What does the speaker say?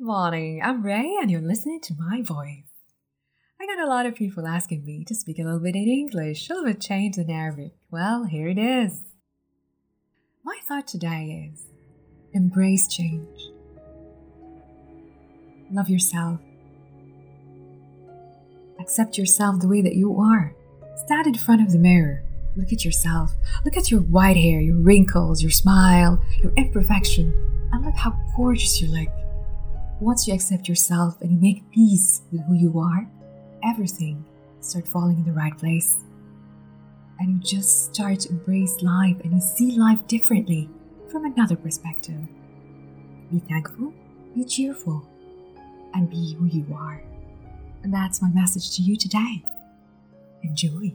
morning. I'm Ray, and you're listening to my voice. I got a lot of people asking me to speak a little bit in English, a little bit changed in Arabic. Well, here it is. My thought today is embrace change. Love yourself. Accept yourself the way that you are. Stand in front of the mirror. Look at yourself. Look at your white hair, your wrinkles, your smile, your imperfection, and look how gorgeous you look. Once you accept yourself and you make peace with who you are, everything start falling in the right place. And you just start to embrace life and you see life differently from another perspective. Be thankful, be cheerful, and be who you are. And that's my message to you today. Enjoy.